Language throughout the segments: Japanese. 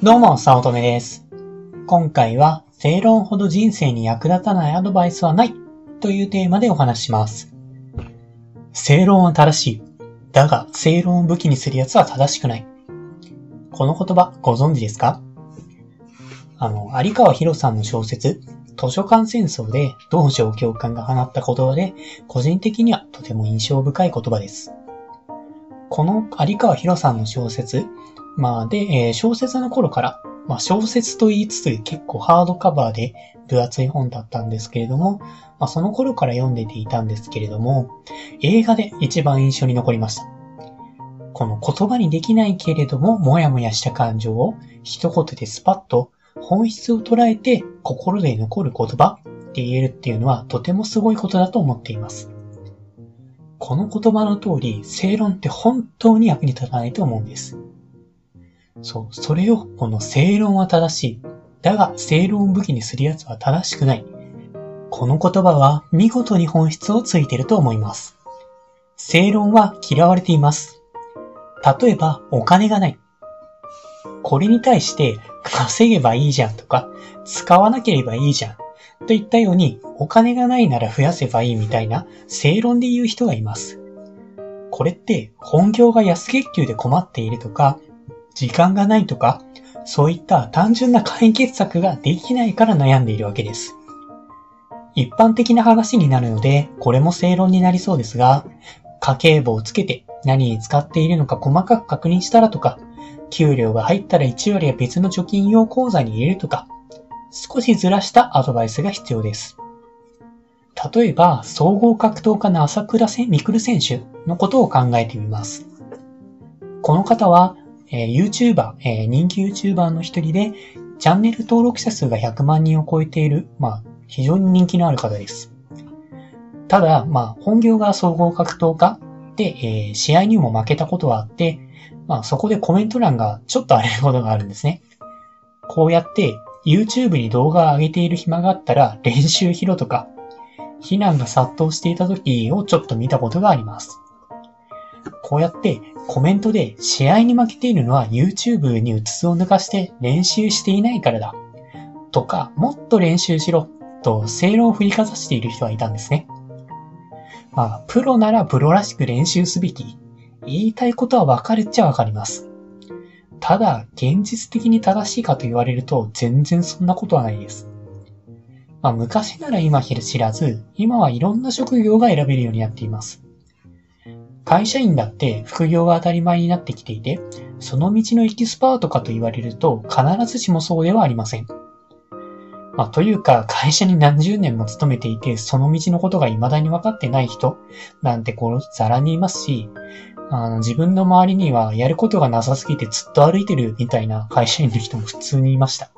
どうも、早乙女です。今回は、正論ほど人生に役立たないアドバイスはないというテーマでお話しします。正論は正しい。だが、正論を武器にする奴は正しくない。この言葉、ご存知ですか？あの、有川博さんの小説、図書館戦争で道場教官が放った言葉で、個人的にはとても印象深い言葉です。この有川博さんの小説、まあで、えー小説の頃から、まあ小説と言いつつ結構ハードカバーで分厚い本だったんですけれども、まあその頃から読んでていたんですけれども、映画で一番印象に残りました。この言葉にできないけれども、もやもやした感情を一言でスパッと本質を捉えて心で残る言葉って言えるっていうのはとてもすごいことだと思っています。この言葉の通り、正論って本当に役に立たないと思うんです。そう、それをこの正論は正しい。だが正論を武器にする奴は正しくない。この言葉は見事に本質をついていると思います。正論は嫌われています。例えば、お金がない。これに対して、稼げばいいじゃんとか、使わなければいいじゃん。といったように、お金がないなら増やせばいいみたいな正論で言う人がいます。これって、本業が安月給で困っているとか、時間がないとか、そういった単純な解決策ができないから悩んでいるわけです。一般的な話になるので、これも正論になりそうですが、家計簿をつけて何に使っているのか細かく確認したらとか、給料が入ったら1割は別の貯金用口座に入れるとか、少しずらしたアドバイスが必要です。例えば、総合格闘家の朝倉せ未来選手のことを考えてみます。この方は、えー YouTuber、えー人気 YouTuber の一人で、チャンネル登録者数が100万人を超えている、まあ、非常に人気のある方です。ただ、まあ、本業が総合格闘家で、えー試合にも負けたことはあって、まあ、そこでコメント欄がちょっと荒れることがあるんですね。こうやって YouTube に動画を上げている暇があったら練習しろとか、非難が殺到していた時をちょっと見たことがあります。こうやってコメントで試合に負けているのは YouTube にうつつを抜かして練習していないからだ。とか、もっと練習しろ。と正論を振りかざしている人がいたんですね。まあ、プロならプロらしく練習すべき。言いたいことはわかるっちゃわかります。ただ、現実的に正しいかと言われると全然そんなことはないです。まあ、昔なら今知らず、今はいろんな職業が選べるようになっています。会社員だって副業が当たり前になってきていて、その道のエキスパートかと言われると必ずしもそうではありません。まあ、というか、会社に何十年も勤めていて、その道のことが未だに分かってない人なんてこう、ざらにいますし、あの自分の周りにはやることがなさすぎてずっと歩いてるみたいな会社員の人も普通にいました。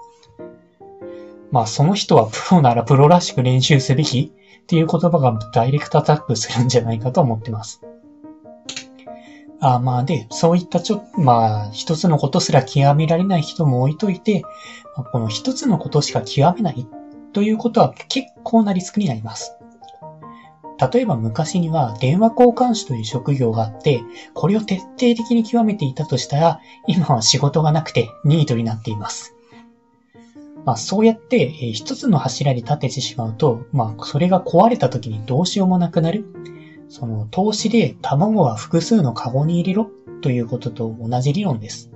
まあその人はプロならプロらしく練習すべきっていう言葉がダイレクトアタックするんじゃないかと思ってます。あまあで、そういったちょ、まあ一つのことすら極められない人も置いといて、まこの一つのことしか極めないということは結構なリスクになります。例えば昔には電話交換手という職業があって、これを徹底的に極めていたとしたら、今は仕事がなくてニートになっています。まあそうやって、一つの柱に立ててしまうと、まあそれが壊れた時にどうしようもなくなる。その投資で卵は複数のカゴに入れろということと同じ理論です。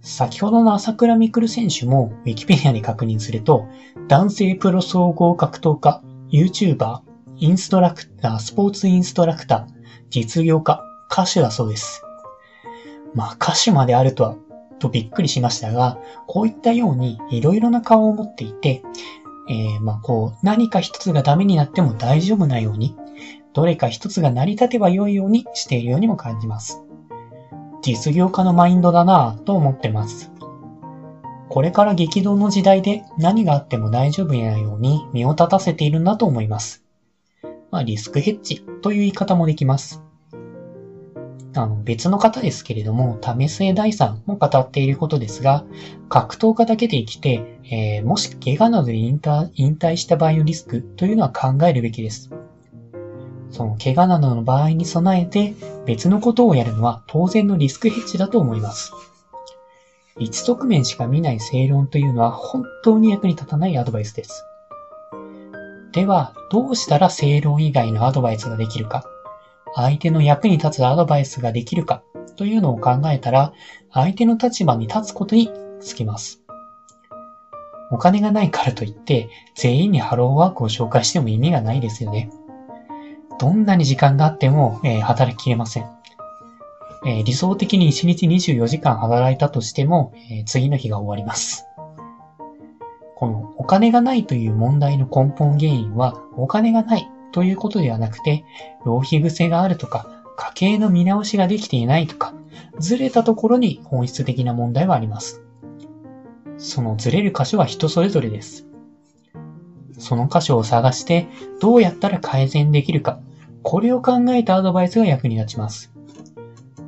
先ほどの朝倉未来選手も Wikipedia に確認すると、男性プロ総合格闘家、YouTuber、インストラクター、スポーツインストラクター、実業家、歌手だそうです。まあ歌手まであるとは、とびっくりしましたが、こういったようにいろいろな顔を持っていて、えー、まあこう、何か一つがダメになっても大丈夫なように、どれか一つが成り立てば良いようにしているようにも感じます。実業家のマインドだなぁと思ってます。これから激動の時代で何があっても大丈夫なように身を立たせているんだと思います。まあ、リスクヘッジという言い方もできます。あの別の方ですけれども、為末大さんも語っていることですが、格闘家だけで生きて、えーもし怪我などで引退した場合のリスクというのは考えるべきです。その怪我などの場合に備えて別のことをやるのは当然のリスクヘッジだと思います。一側面しか見ない正論というのは本当に役に立たないアドバイスです。では、どうしたら正論以外のアドバイスができるか、相手の役に立つアドバイスができるかというのを考えたら、相手の立場に立つことにつきます。お金がないからといって、全員にハローワークを紹介しても意味がないですよね。どんなに時間があっても、えー、働ききれません。えー、理想的に1日24時間働いたとしても、えー、次の日が終わります。このお金がないという問題の根本原因は、お金がないということではなくて、浪費癖があるとか、家計の見直しができていないとか、ずれたところに本質的な問題はあります。そのずれる箇所は人それぞれです。その箇所を探して、どうやったら改善できるか、これを考えたアドバイスが役に立ちます。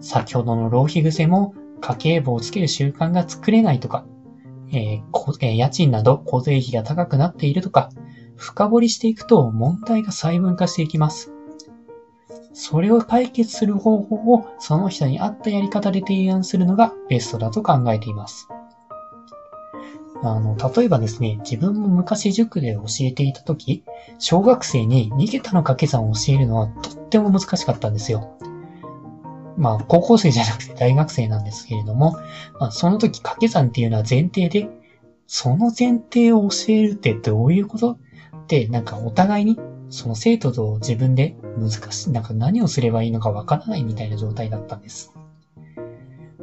先ほどの浪費癖も家計簿をつける習慣が作れないとか、えー、家賃など小税費が高くなっているとか、深掘りしていくと問題が細分化していきます。それを解決する方法をその人に合ったやり方で提案するのがベストだと考えています。あの、例えばですね、自分も昔塾で教えていたとき、小学生に2桁の掛け算を教えるのはとっても難しかったんですよ。まあ、高校生じゃなくて大学生なんですけれども、まあ、その時掛け算っていうのは前提で、その前提を教えるってどういうこと？って、なんかお互いに、その生徒と自分で難しい、なんか何をすればいいのかわからないみたいな状態だったんです。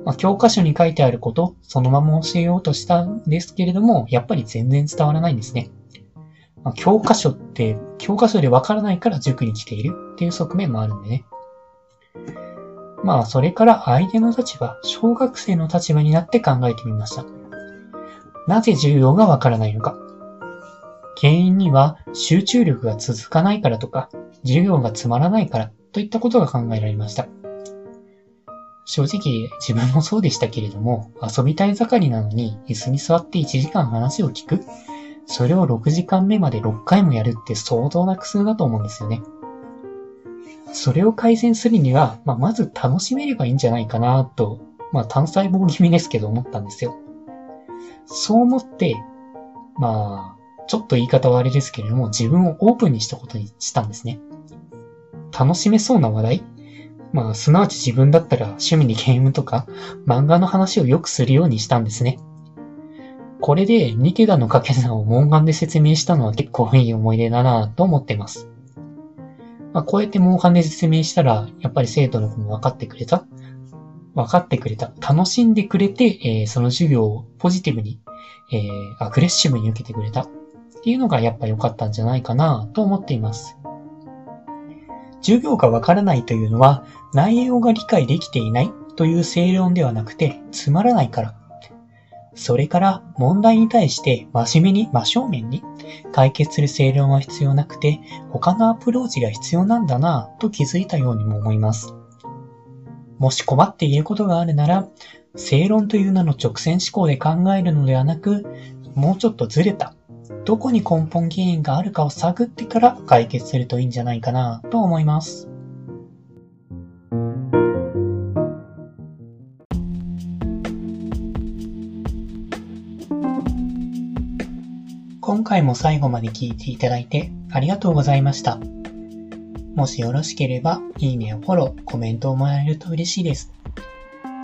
まあ、教科書に書いてあること、そのまま教えようとしたんですけれども、やっぱり全然伝わらないんですね。まあ、教科書って、教科書でわからないから塾に来ているっていう側面もあるんでね。まあ、それから相手の立場、小学生の立場になって考えてみました。なぜ授業がわからないのか。原因には集中力が続かないからとか、授業がつまらないからといったことが考えられました。正直自分もそうでしたけれども、遊びたい盛りなのに椅子に座って1時間話を聞くそれを6時間目まで6回もやるって相当な苦痛だと思うんですよね。それを改善するには、まあ、まず楽しめればいいんじゃないかなと、まあ、単細胞気味ですけど思ったんですよ。そう思って、まあ、ちょっと言い方はあれですけれども、自分をオープンにしたことにしたんですね。楽しめそうな話題まあ、すなわち自分だったら趣味にゲームとか漫画の話をよくするようにしたんですね。これでニケダの掛け算を文眼で説明したのは結構いい思い出だなと思ってます。まあ、こうやってモンハンで説明したら、やっぱり生徒の子も分かってくれた分かってくれた。楽しんでくれて、えー、その授業をポジティブに、えー、アグレッシブに受けてくれた。っていうのがやっぱ良かったんじゃないかなと思っています。授業がわからないというのは、内容が理解できていないという正論ではなくて、つまらないから。それから問題に対して真面目に真正面に解決する正論は必要なくて他のアプローチが必要なんだなぁと気づいたようにも思います。もし困っていることがあるなら、正論という名の直線思考で考えるのではなく、もうちょっとずれた、どこに根本原因があるかを探ってから解決するといいんじゃないかなと思います。今回も最後まで聞いていただいてありがとうございました。もしよろしければ、いいねやフォロー、コメントをもらえると嬉しいです。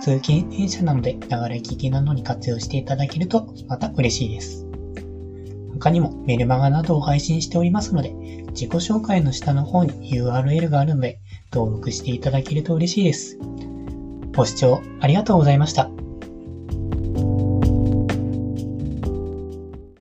通勤電車なので、流れ聞きなどに活用していただけるとまた嬉しいです。他にもメルマガなどを配信しておりますので、自己紹介の下の方に URL があるので、登録していただけると嬉しいです。ご視聴ありがとうございました。